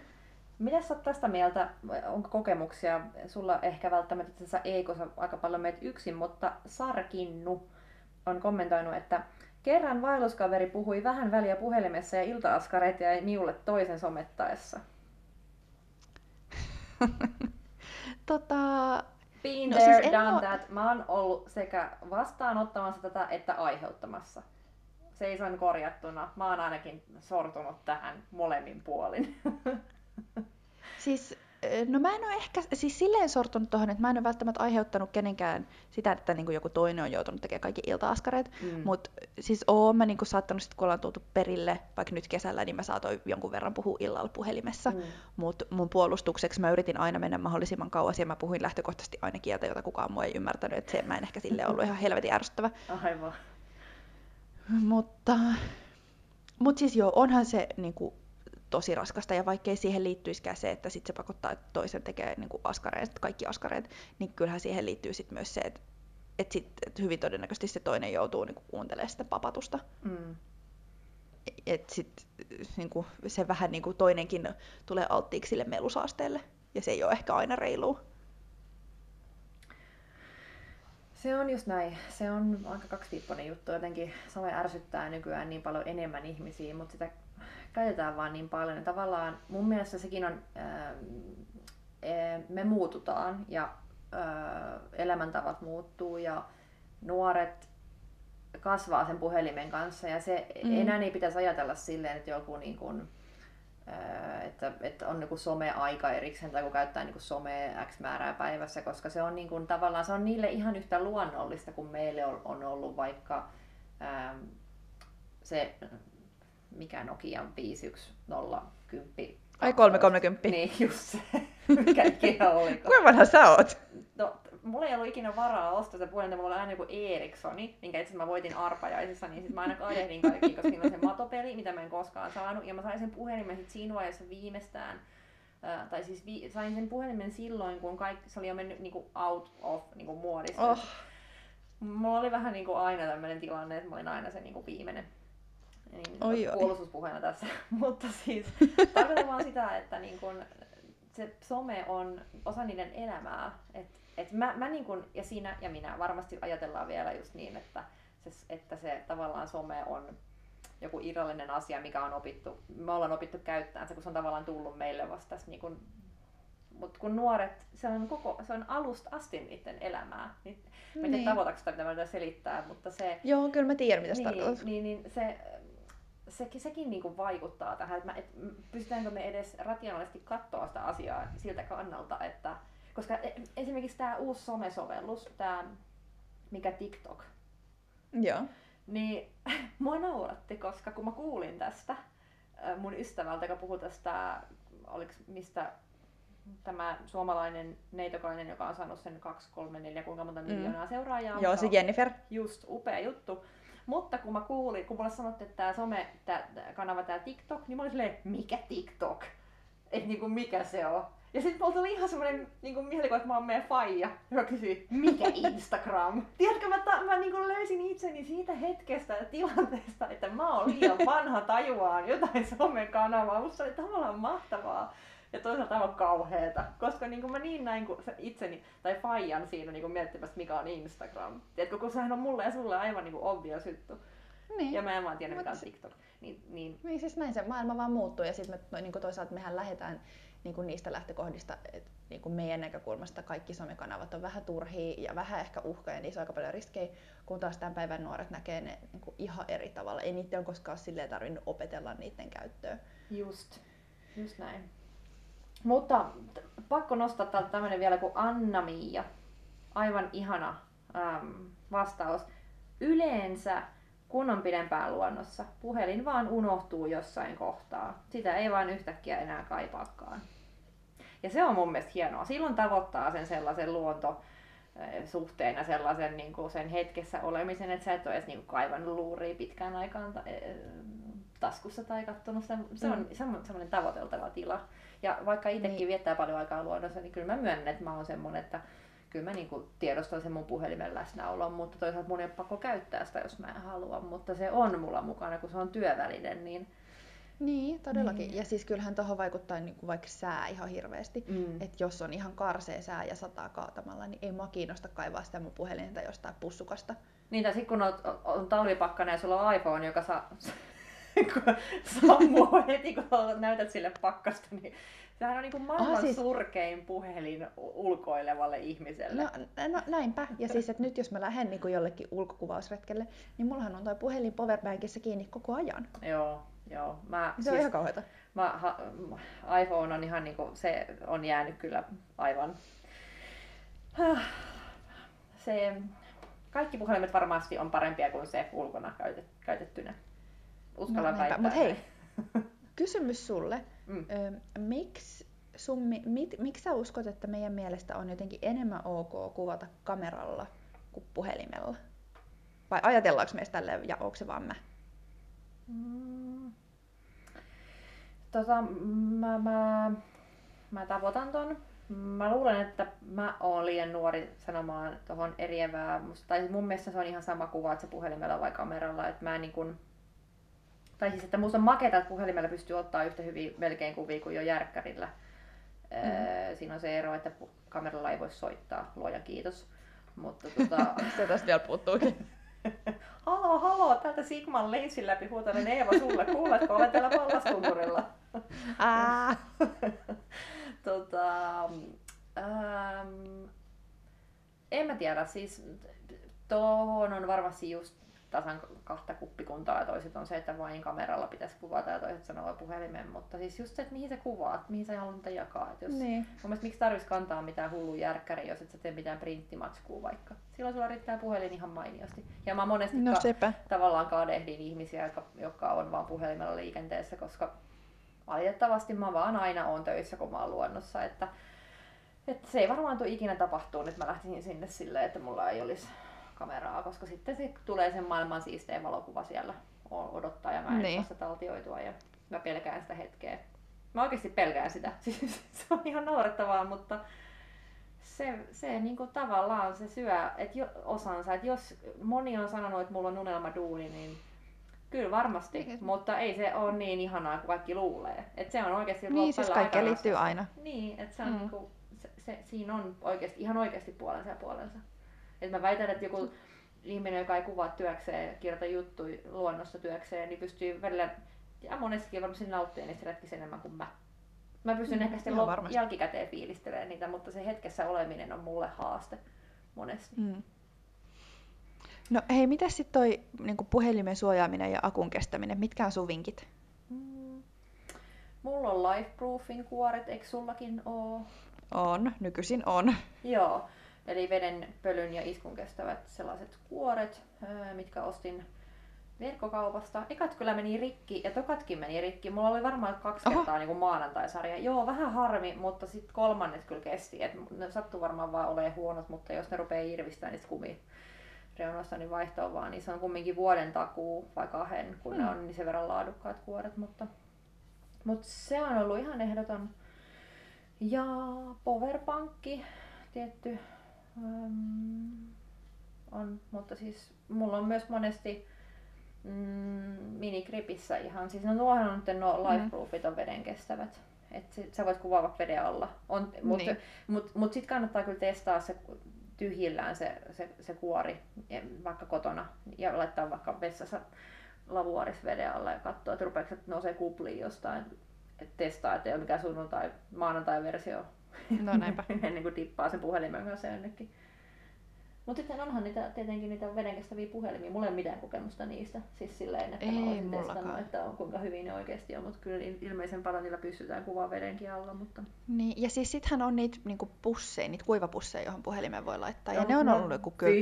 Mitä sä oot tästä mieltä? Onko kokemuksia? Sulla ehkä välttämättä tässä ei, kun sä aika paljon meet yksin, mutta Sarkinnu on kommentoinut, että kerran vaelluskaveri puhui vähän väliä puhelimessa ja iltaaskareet jäi miulle toisen somettaessa. tota... Been no, there, siis done ole... that. Mä oon ollut sekä vastaanottamassa tätä että aiheuttamassa. Seison korjattuna. Mä oon ainakin sortunut tähän molemmin puolin. Siis, no mä en ole ehkä siis silleen sortunut tuohon, että mä en ole välttämättä aiheuttanut kenenkään sitä, että niin kuin joku toinen on joutunut tekemään kaikki ilta-askareet. Mm. Mutta siis oon mä niin kuin saattanut, sit, kun ollaan tultu perille, vaikka nyt kesällä, niin mä saatoin jonkun verran puhua illalla puhelimessa. Mm. Mutta mun puolustukseksi mä yritin aina mennä mahdollisimman kauas ja mä puhuin lähtökohtaisesti aina kieltä, jota kukaan muu ei ymmärtänyt. Että se mä en ehkä sille ollut ihan helvetin ärsyttävä. Aivan. Mutta, mutta siis joo, onhan se niin kuin, tosi raskasta, ja vaikkei siihen liittyisikään se, että sit se pakottaa, toisen tekee niin kuin askareet, kaikki askareet, niin kyllähän siihen liittyy sit myös se, että et sit, et hyvin todennäköisesti se toinen joutuu niin kuuntelemaan sitä papatusta. Mm. Et sit, niin kuin, se vähän niin kuin toinenkin tulee alttiiksi sille melusaasteelle, ja se ei ole ehkä aina reilua. Se on just näin. Se on aika kaksipiippoinen juttu. Jotenkin some ärsyttää nykyään niin paljon enemmän ihmisiä, mutta sitä käytetään vaan niin paljon. Ja tavallaan mun mielestä sekin on, me muututaan ja elämäntavat muuttuu ja nuoret kasvaa sen puhelimen kanssa ja se mm. enää ei pitäisi ajatella silleen, että joku niin kuin, että, että on niin some-aika erikseen tai kun käyttää niin somea X määrää päivässä, koska se on niin kuin, tavallaan se on niille ihan yhtä luonnollista kuin meille on ollut vaikka se mikä Nokian 51010. Ai 330. Niin, just se. Mikä ikinä oli. Kuinka vanha sä oot? No, mulla ei ollut ikinä varaa ostaa se puhelin, mulla oli aina joku Ericssoni, minkä itse mä voitin arpajaisissa, niin sit mä aina kadehdin kaikki, koska siinä on se matopeli, mitä mä en koskaan saanut, ja mä sain sen puhelimen sit siinä vaiheessa viimeistään, äh, tai siis vi- sain sen puhelimen silloin, kun kaikki, se oli jo mennyt niinku out of niinku muodista. Oh. Mulla oli vähän niinku aina tämmöinen tilanne, että mä olin aina se niinku viimeinen niin, oi, puolustuspuheena tässä, mutta siis tarkoitan vaan sitä, että niin kun, se some on osa niiden elämää. Et, et mä, mä niin kun, ja sinä ja minä varmasti ajatellaan vielä just niin, että se, että se tavallaan some on joku irrallinen asia, mikä on opittu, me ollaan opittu käyttämään se, kun se on tavallaan tullut meille vasta niin kun, mutta kun nuoret, se on, koko, se on alusta asti niiden elämää. Niin, mä en tiedä niin. sitä, mitä mä selittää, mutta se... Joo, kyllä mä tiedän, mitä niin, tarkoitat. Niin, niin se, se, sekin niin kuin vaikuttaa tähän, että, mä, että pystytäänkö me edes rationaalisesti katsoa sitä asiaa siltä kannalta, että koska e, esimerkiksi tämä uusi somesovellus, tämä mikä TikTok, Joo. niin mua nauratti, koska kun mä kuulin tästä mun ystävältä, joka puhui tästä, oliko mistä tämä suomalainen neitokainen, joka on saanut sen 2, 3, 4, kuinka monta mm. miljoonaa seuraajaa. Joo, se Jennifer. Just, upea juttu. Mutta kun mä kuulin, kun mulle sanottiin, että tämä some, tää, kanava, tämä TikTok, niin mä olin silleen, mikä TikTok? Että niinku mikä se on? Ja sitten mulla tuli ihan semmoinen niinku mielikuva, että mä oon meidän faija, joka kysyi, mikä Instagram? Tiedätkö, mä, ta- mä niinku löysin itseni siitä hetkestä ja tilanteesta, että mä oon liian vanha tajuaan jotain somekanavaa. Musta oli tavallaan mahtavaa ja toisaalta aivan kauheeta, koska niin kuin mä niin näin kuin itseni tai faijan siinä niin kuin miettimässä, mikä on Instagram. Tiedätkö, kun sehän on mulle ja sulle aivan niin kuin obvious juttu. Niin. Ja mä en vaan tiedä, mikä on TikTok. Niin, niin. niin siis näin se maailma vaan muuttuu ja sitten me, niin kuin toisaalta mehän lähdetään niin kuin niistä lähtökohdista, että niin kuin meidän näkökulmasta kaikki somekanavat on vähän turhia ja vähän ehkä uhkaa ja niissä on aika paljon riskejä, kun taas tämän päivän nuoret näkee ne niin kuin ihan eri tavalla. Ei niiden on koskaan silleen tarvinnut opetella niiden käyttöä. Just, just näin. Mutta pakko nostaa täältä tämmöinen vielä kuin Anna-Miia. Aivan ihana äm, vastaus. Yleensä kun on pidempään luonnossa, puhelin vaan unohtuu jossain kohtaa. Sitä ei vaan yhtäkkiä enää kaipaakaan. Ja se on mun mielestä hienoa. Silloin tavoittaa sen sellaisen luonto suhteen ja sellaisen niin kuin sen hetkessä olemisen, että sä et ole edes niin kuin kaivannut luuria pitkään aikaan taskussa tai katsonut sitä. Se on, mm. se on semmoinen tavoiteltava tila. Ja vaikka itsekin niin. viettää paljon aikaa luonnossa, niin kyllä mä myönnän, että mä oon semmoinen, että kyllä mä niinku tiedostan sen mun puhelimen läsnäolon, mutta toisaalta mun ei ole pakko käyttää sitä, jos mä en halua. Mutta se on mulla mukana, kun se on työvälinen, niin niin, todellakin. Niin. Ja siis kyllähän tuohon vaikuttaa niin kuin vaikka sää ihan hirveästi. Mm. Että jos on ihan karsee sää ja sataa kaatamalla, niin ei mua kiinnosta kaivaa sitä mun puhelinta jostain pussukasta. Niin, tai sitten kun on, on talvipakkana ja sulla on iPhone, joka saa sammuu heti, kun näytät sille pakkasta, niin sehän on niin kuin maailman oh, siis... surkein puhelin ulkoilevalle ihmiselle. No, no näinpä. Ja siis, että nyt jos mä lähden niin kuin jollekin ulkokuvausretkelle, niin mullahan on toi puhelin powerbankissa kiinni koko ajan. Joo, joo. Mä, se siis, on ihan kauheata. Mä, ha, iPhone on ihan niin kuin, se on jäänyt kyllä aivan... Se, kaikki puhelimet varmasti on parempia kuin se ulkona käytettynä uskallan no, väittää. Mutta hei, kysymys sulle. Mm. miksi sun, mit, miksi sä uskot, että meidän mielestä on jotenkin enemmän ok kuvata kameralla kuin puhelimella? Vai ajatellaanko meistä tälleen ja onko se vaan mä? Mm. Tota, mä, mä, mä tavoitan ton. Mä luulen, että mä oon liian nuori sanomaan tuohon eriävää. Tai mun mielestä se on ihan sama kuva, että se puhelimella vai kameralla. Että mä niin kun, tai siis, että musta on maketa, että puhelimella pystyy ottaa yhtä hyvin melkein kuvia kuin jo järkkärillä. Mm. Siinä on se ero, että kameralla ei voi soittaa, luoja kiitos. Mutta tota... se tästä vielä puuttuukin. halo, halo, täältä Sigman leissin läpi huutelen Eeva sulle. Kuuletko, olen täällä pallastunturilla. tota, ähm, en mä tiedä, siis tuohon on varmasti just tasan kahta kuppikuntaa ja toiset on se, että vain kameralla pitäisi kuvata ja toiset sanoo puhelimen, mutta siis just se, että mihin sä kuvaat, mihin sä haluat niitä jakaa. Et jos, niin. Mun mielestä miksi tarvitsisi kantaa mitään hullu järkkäri, jos et sä tee mitään printtimatskua vaikka. Silloin sulla riittää puhelin ihan mainiosti. Ja mä monesti no, ka- tavallaan kadehdin ihmisiä, jotka, jotka on vaan puhelimella liikenteessä, koska valitettavasti mä vaan aina on töissä, kun mä oon luonnossa, että että se ei varmaan tule ikinä tapahtuu, että mä lähtisin sinne silleen, että mulla ei olisi kameraa, koska sitten se tulee sen maailman siistein valokuva siellä odottaa ja mä en niin. saa taltioitua ja mä pelkään sitä hetkeä. Mä oikeasti pelkään sitä. Siis se on ihan naurettavaa, mutta se, se niin kuin tavallaan se syö et jo, osansa. Et jos moni on sanonut, että mulla on unelma duuni, niin Kyllä varmasti, Eikä... mutta ei se ole niin ihanaa kuin kaikki luulee. Et se on oikeasti Niin, siis kaikkea liittyy aina. Niin, että se on mm. niinku, se, se, siinä on oikeasti, ihan oikeasti puolensa ja puolensa. Et mä väitän, että joku ihminen, joka ei kuvaa työkseen, kirjoita juttuja luonnossa työkseen, niin pystyy välillä, ja monestikin varmasti nauttii niistä retkissä enemmän kuin mä. Mä pystyn mm, ehkä sitten lop- jälkikäteen fiilistelemään niitä, mutta se hetkessä oleminen on mulle haaste monesti. Mm. No hei, mitä sitten toi niin puhelimen suojaaminen ja akun kestäminen, mitkä on sun vinkit? Mm. Mulla on lifeproofin kuoret, eikö sullakin oo? On, nykyisin on. Joo, eli veden, pölyn ja iskun kestävät sellaiset kuoret, mitkä ostin verkkokaupasta. Ekat kyllä meni rikki ja tokatkin meni rikki. Mulla oli varmaan kaksi Oho. kertaa niin maanantaisarja. Joo, vähän harmi, mutta sitten kolmannet kyllä kesti. Et ne sattuu varmaan vaan olemaan huonot, mutta jos ne rupeaa irvistämään niistä kumi reunoista, niin vaihtoa vaan, niin se on kumminkin vuoden takuu vai kahden, kun mm. ne on niin sen verran laadukkaat kuoret. Mutta, mutta se on ollut ihan ehdoton. Ja powerpankki, tietty, on, mutta siis mulla on myös monesti mm, minikripissä ihan, siis no nuohan on nyt no lifeproofit on veden kestävät. Et sit sä voit kuvaa vaikka veden alla. On, mutta niin. mut, mut sitten kannattaa kyllä testaa se tyhjillään se, se, se kuori vaikka kotona ja laittaa vaikka vessassa lavuoris veden alla ja katsoa, että rupeeko että nousee kupliin jostain. Et testaa, että ei ole mikään sunnuntai, maanantai-versio. No näinpä. Ennen kuin tippaa sen puhelimen kanssa jonnekin. Mutta sitten onhan niitä, tietenkin niitä vedenkestäviä puhelimia. Mulla ei ole mitään kokemusta niistä. Siis silleen, että ei, mä olisin testannut, että on, kuinka hyvin ne oikeasti on. Mutta kyllä ilmeisen paljon niillä pystytään kuvaa vedenkin alla. Mutta... Niin, ja siis sittenhän on niitä niinku pusseja, niitä kuivapusseja, johon puhelimen voi laittaa. Ja no, ne on ollut joku kyllä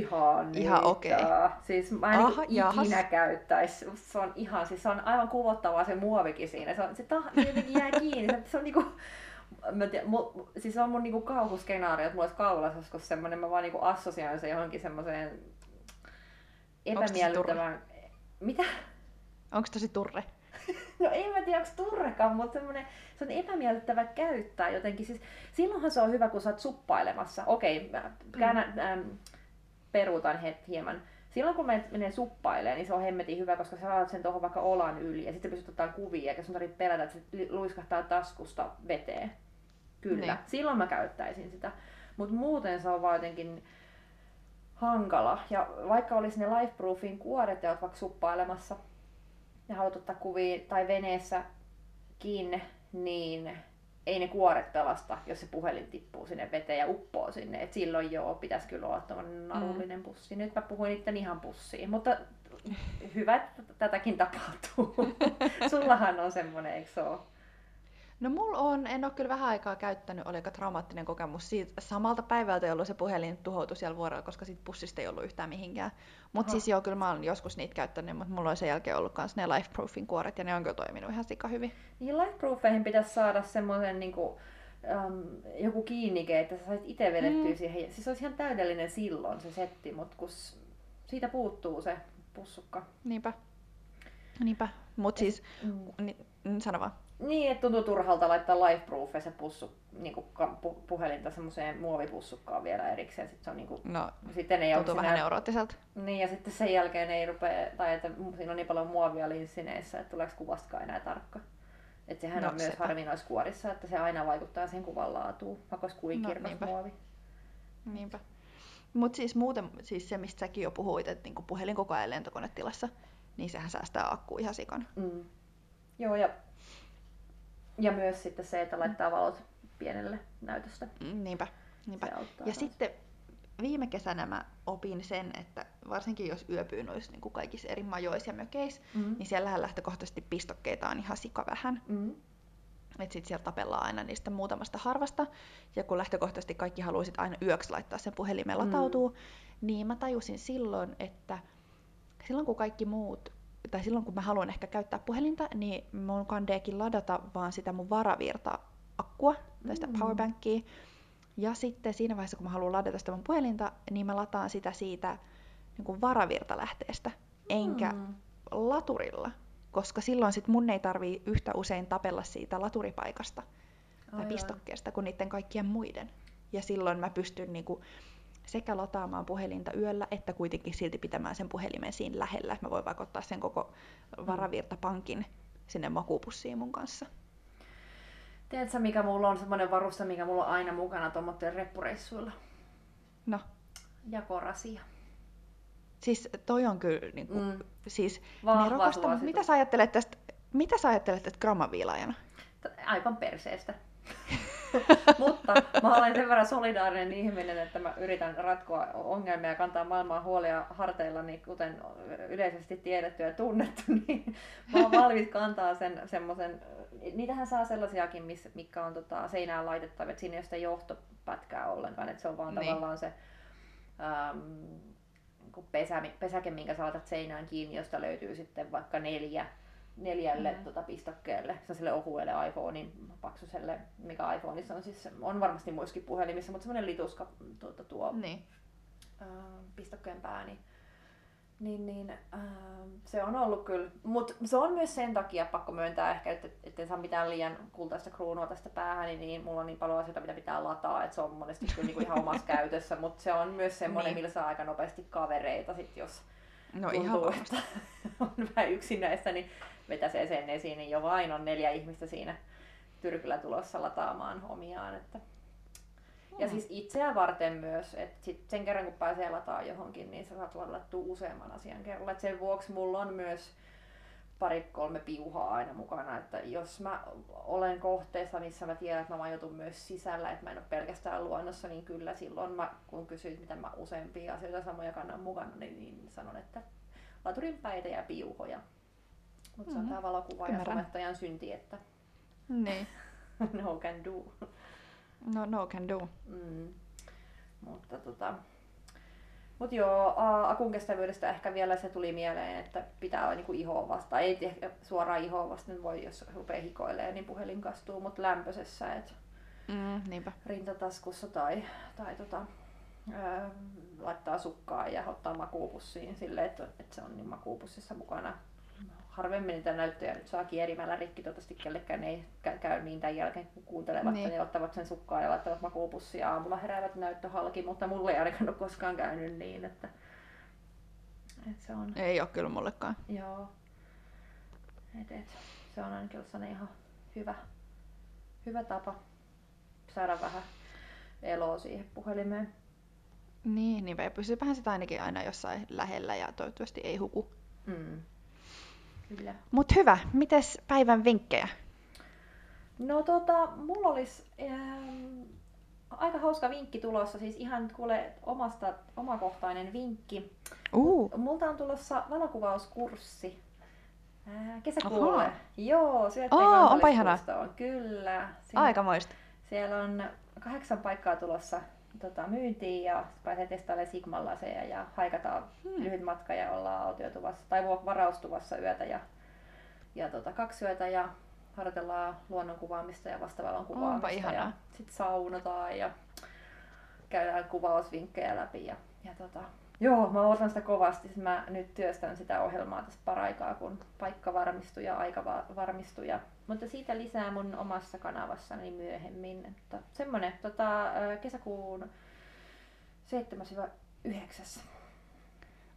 ihan okei. Okay. Siis mä en Aha, niinku ikinä käyttäisi. Se on ihan, siis se on aivan kuvottavaa se muovikin siinä. Se, on, se tah, jää kiinni. Se, se on niinku, mä tiedä, mu, siis on mun niinku kauhuskenaario, että mulla olisi kaulassa joskus semmoinen, mä vaan niinku assosioin se johonkin semmoiseen epämiellyttävään... Mitä? Onko tosi turre? no ei mä tiedä, onko turrekaan, mutta semmoinen, se on epämiellyttävä käyttää jotenkin. Siis, silloinhan se on hyvä, kun sä oot suppailemassa. Okei, mä käännän, mm. ähm, peruutan hieman. Silloin kun menee suppailemaan, niin se on hemmetin hyvä, koska sä saat sen tuohon vaikka olan yli ja sitten pystyt ottaa kuvia, eikä sun tarvitse pelätä, että se luiskahtaa taskusta veteen. Kyllä, niin. silloin mä käyttäisin sitä. Mutta muuten se on vaan jotenkin hankala. Ja vaikka olisi ne lifeproofin kuoret ja olet vaikka suppailemassa ja haluat ottaa kuvia tai veneessä kiinni, niin ei ne kuoret pelasta, jos se puhelin tippuu sinne veteen ja uppoo sinne. Et silloin joo, pitäisi kyllä olla tuommoinen narullinen mm. pussi. Nyt mä puhuin itse ihan pussiin, mutta hyvä, että tätäkin tapahtuu. Sullahan on semmoinen, eikö se ole? No mulla on, en ole kyllä vähän aikaa käyttänyt, oli aika traumaattinen kokemus siitä samalta päivältä, jolloin se puhelin tuhoutui siellä vuorolla, koska siitä pussista ei ollut yhtään mihinkään. Mutta siis joo, kyllä mä olen joskus niitä käyttänyt, mutta mulla on sen jälkeen ollut myös ne lifeproofin kuoret ja ne on kyllä toiminut ihan sika hyvin. Niin lifeproofeihin pitäisi saada semmoisen niin kuin, um, joku kiinnike, että sä saisit itse vedettyä mm. siihen. Siis olisi ihan täydellinen silloin se setti, mutta kun siitä puuttuu se pussukka. Niinpä. Niinpä. Mutta siis, mm. ni, sano vaan. Niin, että tuntuu turhalta laittaa lifeproof se pussu, niin kuin pu, puhelinta semmoiseen muovipussukkaan vielä erikseen. Sitten se on niin kuin, no, sitten ei tuntuu vähän neuroottiselta. Niin, ja sitten sen jälkeen ei rupea, tai että siinä on niin paljon muovia linssineissä, että tuleeko kuvastakaan enää tarkka. Että sehän no, on myös harvinaiskuorissa, että se aina vaikuttaa sen kuvan laatuun, vaikka olisi kuin no, niinpä. muovi. Niinpä. Mutta siis muuten, siis se mistä säkin jo puhuit, että niinku puhelin koko ajan lentokonetilassa, niin sehän säästää akku ihan sikon. Mm. Joo, ja ja myös sitten se, että laittaa valot pienelle näytöstä. Mm, niinpä. niinpä. Ja taas. sitten viime kesänä mä opin sen, että varsinkin jos yöpyy noissa niin kaikissa eri majoissa ja mökeissä, mm. niin siellähän lähtökohtaisesti pistokkeita on ihan sika vähän. Mm. Että sit siellä tapellaan aina niistä muutamasta harvasta. Ja kun lähtökohtaisesti kaikki haluaisit aina yöksi laittaa sen puhelimeen latautuu, mm. niin mä tajusin silloin, että silloin kun kaikki muut tai silloin kun mä haluan ehkä käyttää puhelinta, niin mun kandeekin ladata vaan sitä mun varavirta-akkua, tai sitä mm. powerbankia. Ja sitten siinä vaiheessa, kun mä haluan ladata sitä mun puhelinta, niin mä lataan sitä siitä niin kuin varavirtalähteestä, enkä mm. laturilla. Koska silloin sit mun ei tarvii yhtä usein tapella siitä laturipaikasta tai pistokkeesta kuin niiden kaikkien muiden. Ja silloin mä pystyn niin kuin, sekä lataamaan puhelinta yöllä, että kuitenkin silti pitämään sen puhelimen siinä lähellä. Mä voin vaikka ottaa sen koko varavirtapankin sinne makuupussiin mun kanssa. Tiedätkö, mikä mulla on semmoinen varuste, mikä mulla on aina mukana tuommoitteen reppureissuilla? No, Jakorasia. siis toi on kyllä niin kuin, Mm. siis nerokasta, mutta mitä sä ajattelet tästä, mitä sä ajattelet tästä grammaviilaajana? Aivan perseestä. Mutta mä olen sen verran solidaarinen ihminen, että mä yritän ratkoa ongelmia ja kantaa maailmaa huolia harteilla, niin kuten yleisesti tiedetty ja tunnettu, niin mä oon valmis kantaa sen semmoisen, niitähän saa sellaisiakin, miss, mikä on tota, seinään laitettavia, että siinä ei ole sitä johtopätkää ollenkaan, että se on vaan Niin. tavallaan se äm, niin pesä, pesäke, minkä sä laitat seinään kiinni, josta löytyy sitten vaikka neljä neljälle mm. tota, pistokkeelle, sille ohuelle iPhonein paksuselle, mikä iPhoneissa on siis, on varmasti muissakin puhelimissa, mutta semmoinen lituska tuota, tuo Niin. ää, pistokkeen pää, niin, niin, niin ää, se on ollut kyllä, mutta se on myös sen takia pakko myöntää ehkä, että etten saa mitään liian kultaista kruunua tästä päähän, niin, niin mulla on niin paljon asioita, mitä pitää lataa, että se on monesti kyllä niinku ihan omassa käytössä, mutta se on myös semmoinen, Niin. niin. millä saa aika nopeasti kavereita sit, jos No tuntuu, ihan varmasti. että on vähän yksinäistä, niin vetäsee sen esiin, niin jo vain on neljä ihmistä siinä tyrkyllä tulossa lataamaan omiaan. Että. Ja Mm. siis itseä varten myös, että sit sen kerran kun pääsee lataa johonkin, niin sä saat ladattua useamman asian kerralla. Et sen vuoksi mulla on myös pari kolme piuhaa aina mukana, että jos mä olen kohteessa, missä mä tiedän, että mä majoitun myös sisällä, että mä en ole pelkästään luonnossa, niin kyllä silloin mä, kun kysyit, miten mä useampia asioita samoja kannan mukana, niin, niin sanon, että laturin päitä ja piuhoja. Mutta se on Mhm. tämä valokuva ja somettajan synti, että Niin. no can do. No, no can do. Mm. Mutta tota, mut joo, akun kestävyydestä ehkä vielä se tuli mieleen, että pitää olla niinku ihoa vastaan. Ei ehkä suoraan ihoa vasten voi, jos rupeaa hikoilemaan, niin puhelin kastuu, mutta lämpöisessä, että Mm, niinpä. rintataskussa tai, tai tota, ää, laittaa sukkaa ja ottaa makuupussiin silleen, että, että se on niin makuupussissa mukana. Harvemmin niitä näyttöjä nyt saa kierimällä rikki, toivottavasti kellekään ei kä- käy niin tämän jälkeen, kun kuuntelevat, Niin. niin. niin ottavat sen sukkaa ja laittavat makuupussia aamulla heräävät näyttö halki, mutta mulle ei ainakaan ole koskaan käynyt niin, että, että se on, Ei ole kyllä mullekaan. joo, et, et, se on ainakin ollut ihan hyvä, hyvä tapa saada vähän eloa siihen puhelimeen. Niin, niinpä. Ja pysyypähän sitä ainakin aina jossain lähellä ja toivottavasti ei huku. Mm. Kyllä. Mut hyvä. Mites päivän vinkkejä? No tota, mulla olisi ähm, aika hauska vinkki tulossa, siis ihan kuule omasta, omakohtainen vinkki. Uh, Multa on tulossa valokuvauskurssi ää, kesäkuulle. Ahaa. Joo, syötteen Oo, onpa ihanaa. Kyllä. Sinne- aikamoista. Siellä on kahdeksan paikkaa tulossa tota, myyntiin ja pääsee testailemaan Sigma-laseja ja haikataan Hmm. lyhyt matka ja ollaan autiotuvassa tai varaustuvassa yötä ja, ja tota, kaksi yötä ja harjoitellaan luonnon kuvaamista ja vastavalon kuvaamista ihanaa. ja sitten saunotaan ja käydään kuvausvinkkejä läpi ja, ja tota, Joo, mä odotan sitä kovasti. Mä nyt työstän sitä ohjelmaa tässä paraikaa, kun paikka varmistuu ja aika va- varmistuu. Ja, mutta siitä lisää mun omassa kanavassani myöhemmin. Että semmonen tota, kesäkuun 7-9.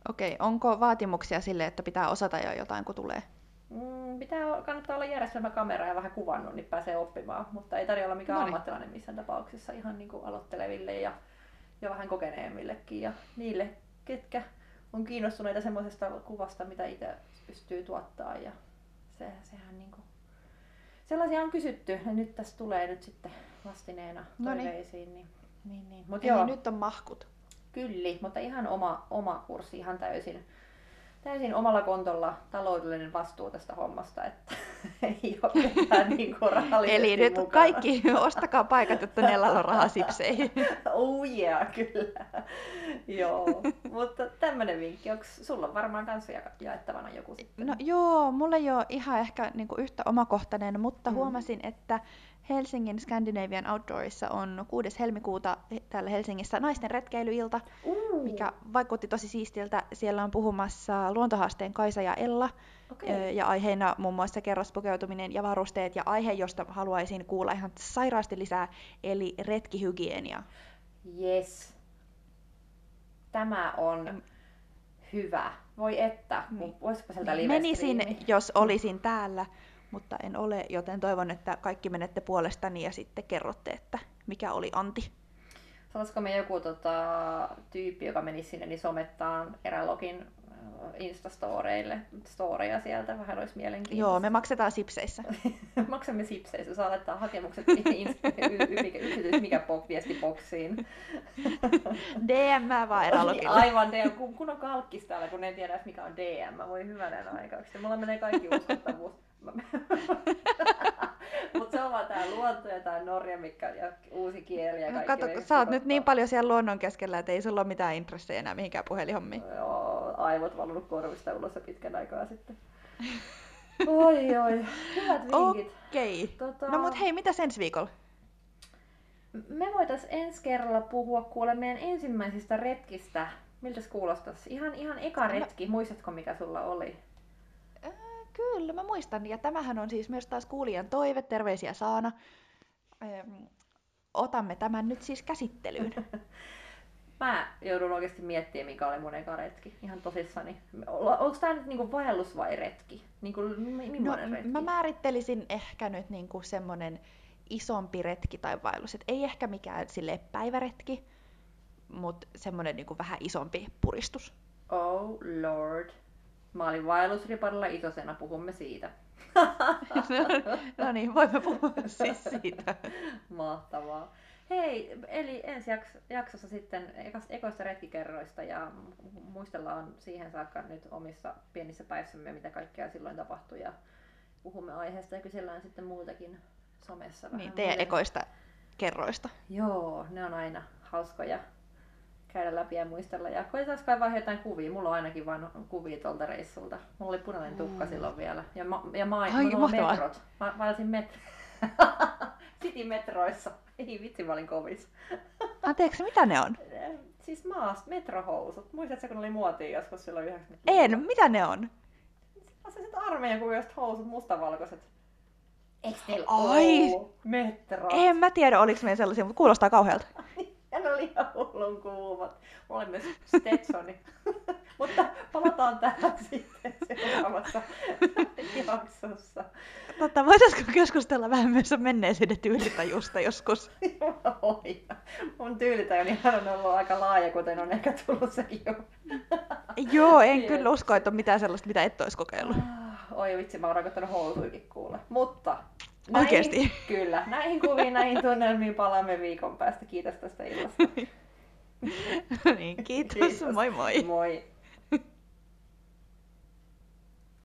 Okei, onko vaatimuksia sille, että pitää osata jo jotain, kun tulee? Mm, pitää, kannattaa olla järjestelmäkamera ja vähän kuvannut, niin pääsee oppimaan. Mutta ei tarvitse olla mikään Noniin. ammattilainen missään tapauksessa. Ihan niin kuin aloitteleville ja, ja vähän kokeneemmillekin. Ja niille, ketkä on kiinnostuneita semmoisesta kuvasta, mitä itse pystyy tuottaa. Ja se, sehän niin kuin... Sellaisia on kysytty ja nyt tässä tulee nyt sitten vastineena Noniin. toiveisiin. Niin, niin, niin. Mut Eli joo. nyt on mahkut. Kyllä, mutta ihan oma, oma kurssi, ihan täysin, täysin omalla kontolla taloudellinen vastuu tästä hommasta, että ei ole ketään niin Eli nyt mukana. kaikki ostakaa paikat, jotta Nellalla on rahaa sipseihin. Oh yeah, kyllä. Joo, mutta tämmöinen vinkki, onko sulla on varmaan kanssa ja- jaettavana joku sitten? No joo, mulla ei ole ihan ehkä niinku yhtä omakohtainen, mutta Mm. huomasin, että Helsingin Scandinavian Outdoorissa on 6. helmikuuta he- täällä Helsingissä naisten retkeilyilta, uh, mikä vaikutti tosi siistiltä. Siellä on puhumassa luontohaasteen Kaisa ja Ella, okay. Ja aiheena muun muassa kerrospukeutuminen ja varusteet, ja aihe, josta haluaisin kuulla ihan sairaasti lisää, eli retkihygienia. Yes. tämä on hyvä. Voi että, niin. voisiko sieltä live Menisin, jos olisin täällä, mutta en ole, joten toivon, että kaikki menette puolestani ja sitten kerrotte, että mikä oli Anti. Sanoisiko me joku tota, tyyppi, joka menisi sinne, niin somettaan erälogin Instastoreille storeja sieltä, vähän olisi mielenkiintoista. Joo, me maksetaan sipseissä. Maksamme sipseissä, saa laittaa hakemukset yksityis mikä pok, viestiboksiin. DM vaan erälogille. Aivan, DM, kun, kun on kalkkis täällä, kun ei tiedä mikä on DM, voi hyvänen aikaksi. Mulla menee kaikki uskottavuus. Mutta se on vaan tää luonto ja tää Norja, mikä ja uusi kieli ja kaikki. Kato, sä oot nyt niin paljon siellä luonnon keskellä, että ei sulla ole mitään intressejä enää mihinkään puhelinhommiin. Joo, aivot valunut korvista ulos pitkän aikaa sitten. Oi oi, hyvät vinkit. Okei. Okay. Tota... No mut hei, mitä ensi viikolla? Me voitais ensi kerralla puhua kuule meidän ensimmäisistä retkistä. Miltä se kuulostaisi? Ihan, ihan eka retki. Muistatko mikä sulla oli? Kyllä, mä muistan. Ja tämähän on siis myös taas kuulijan toive. Terveisiä Saana. otamme tämän nyt siis käsittelyyn. mä joudun oikeasti miettimään, mikä oli mun eka retki. Ihan tosissani. Onko tämä nyt niinku vaellus vai retki? Niinku, no, retki? Mä määrittelisin ehkä nyt niinku semmonen isompi retki tai vaellus. Et ei ehkä mikään sille päiväretki, mutta semmonen niinku vähän isompi puristus. Oh lord. Mä olin vaellusriparilla isosena, puhumme siitä. no, no niin, voimme puhua siis siitä. Mahtavaa. Hei, eli ensi jaksossa sitten ekoista retkikerroista ja muistellaan siihen saakka nyt omissa pienissä päissämme, mitä kaikkea silloin tapahtui ja puhumme aiheesta ja kysellään sitten muutakin somessa. Vähän niin, teidän muuten. ekoista kerroista. Joo, ne on aina hauskoja käydä läpi ja muistella. Ja koitetaan kaivaa jotain kuvia. Mulla on ainakin vain kuvia tuolta reissulta. Mulla oli punainen tukka mm. silloin vielä. Ja, ma- ja ma- Ai, mulla metrot. Mä, mä olisin met- City-metroissa. Ei vitsi, mä olin kovis. Anteeksi, mitä ne on? Siis maast, metrohousut. Muistatko, kun oli muotia joskus silloin 90 En, mitä ne on? Sellaiset armeijan kuvioiset housut, mustavalkoiset. Eikö teillä Ai. metro? En mä tiedä, oliko meillä sellaisia, mutta kuulostaa kauhealta. Ja ne oli ihan hullun kuumat. Mulla oli myös Stetsoni. Mutta palataan tähän sitten seuraavassa jaksossa. Totta, voitaisiko keskustella vähän myös menneisyyden tyylitajusta joskus? Oi, mun tyylitajuni on ollut aika laaja, kuten on ehkä tullut sekin jo. Joo, en kyllä usko, että on mitään sellaista, mitä et olisi kokeillut. Ah, oi vitsi, mä oon rakottanut housuikin kuule. Mutta Näihin, Oikeesti? Kyllä. Näihin kuviin, näihin tunnelmiin palaamme viikon päästä. Kiitos tästä illasta. niin, kiitos. kiitos. Moi moi. Moi.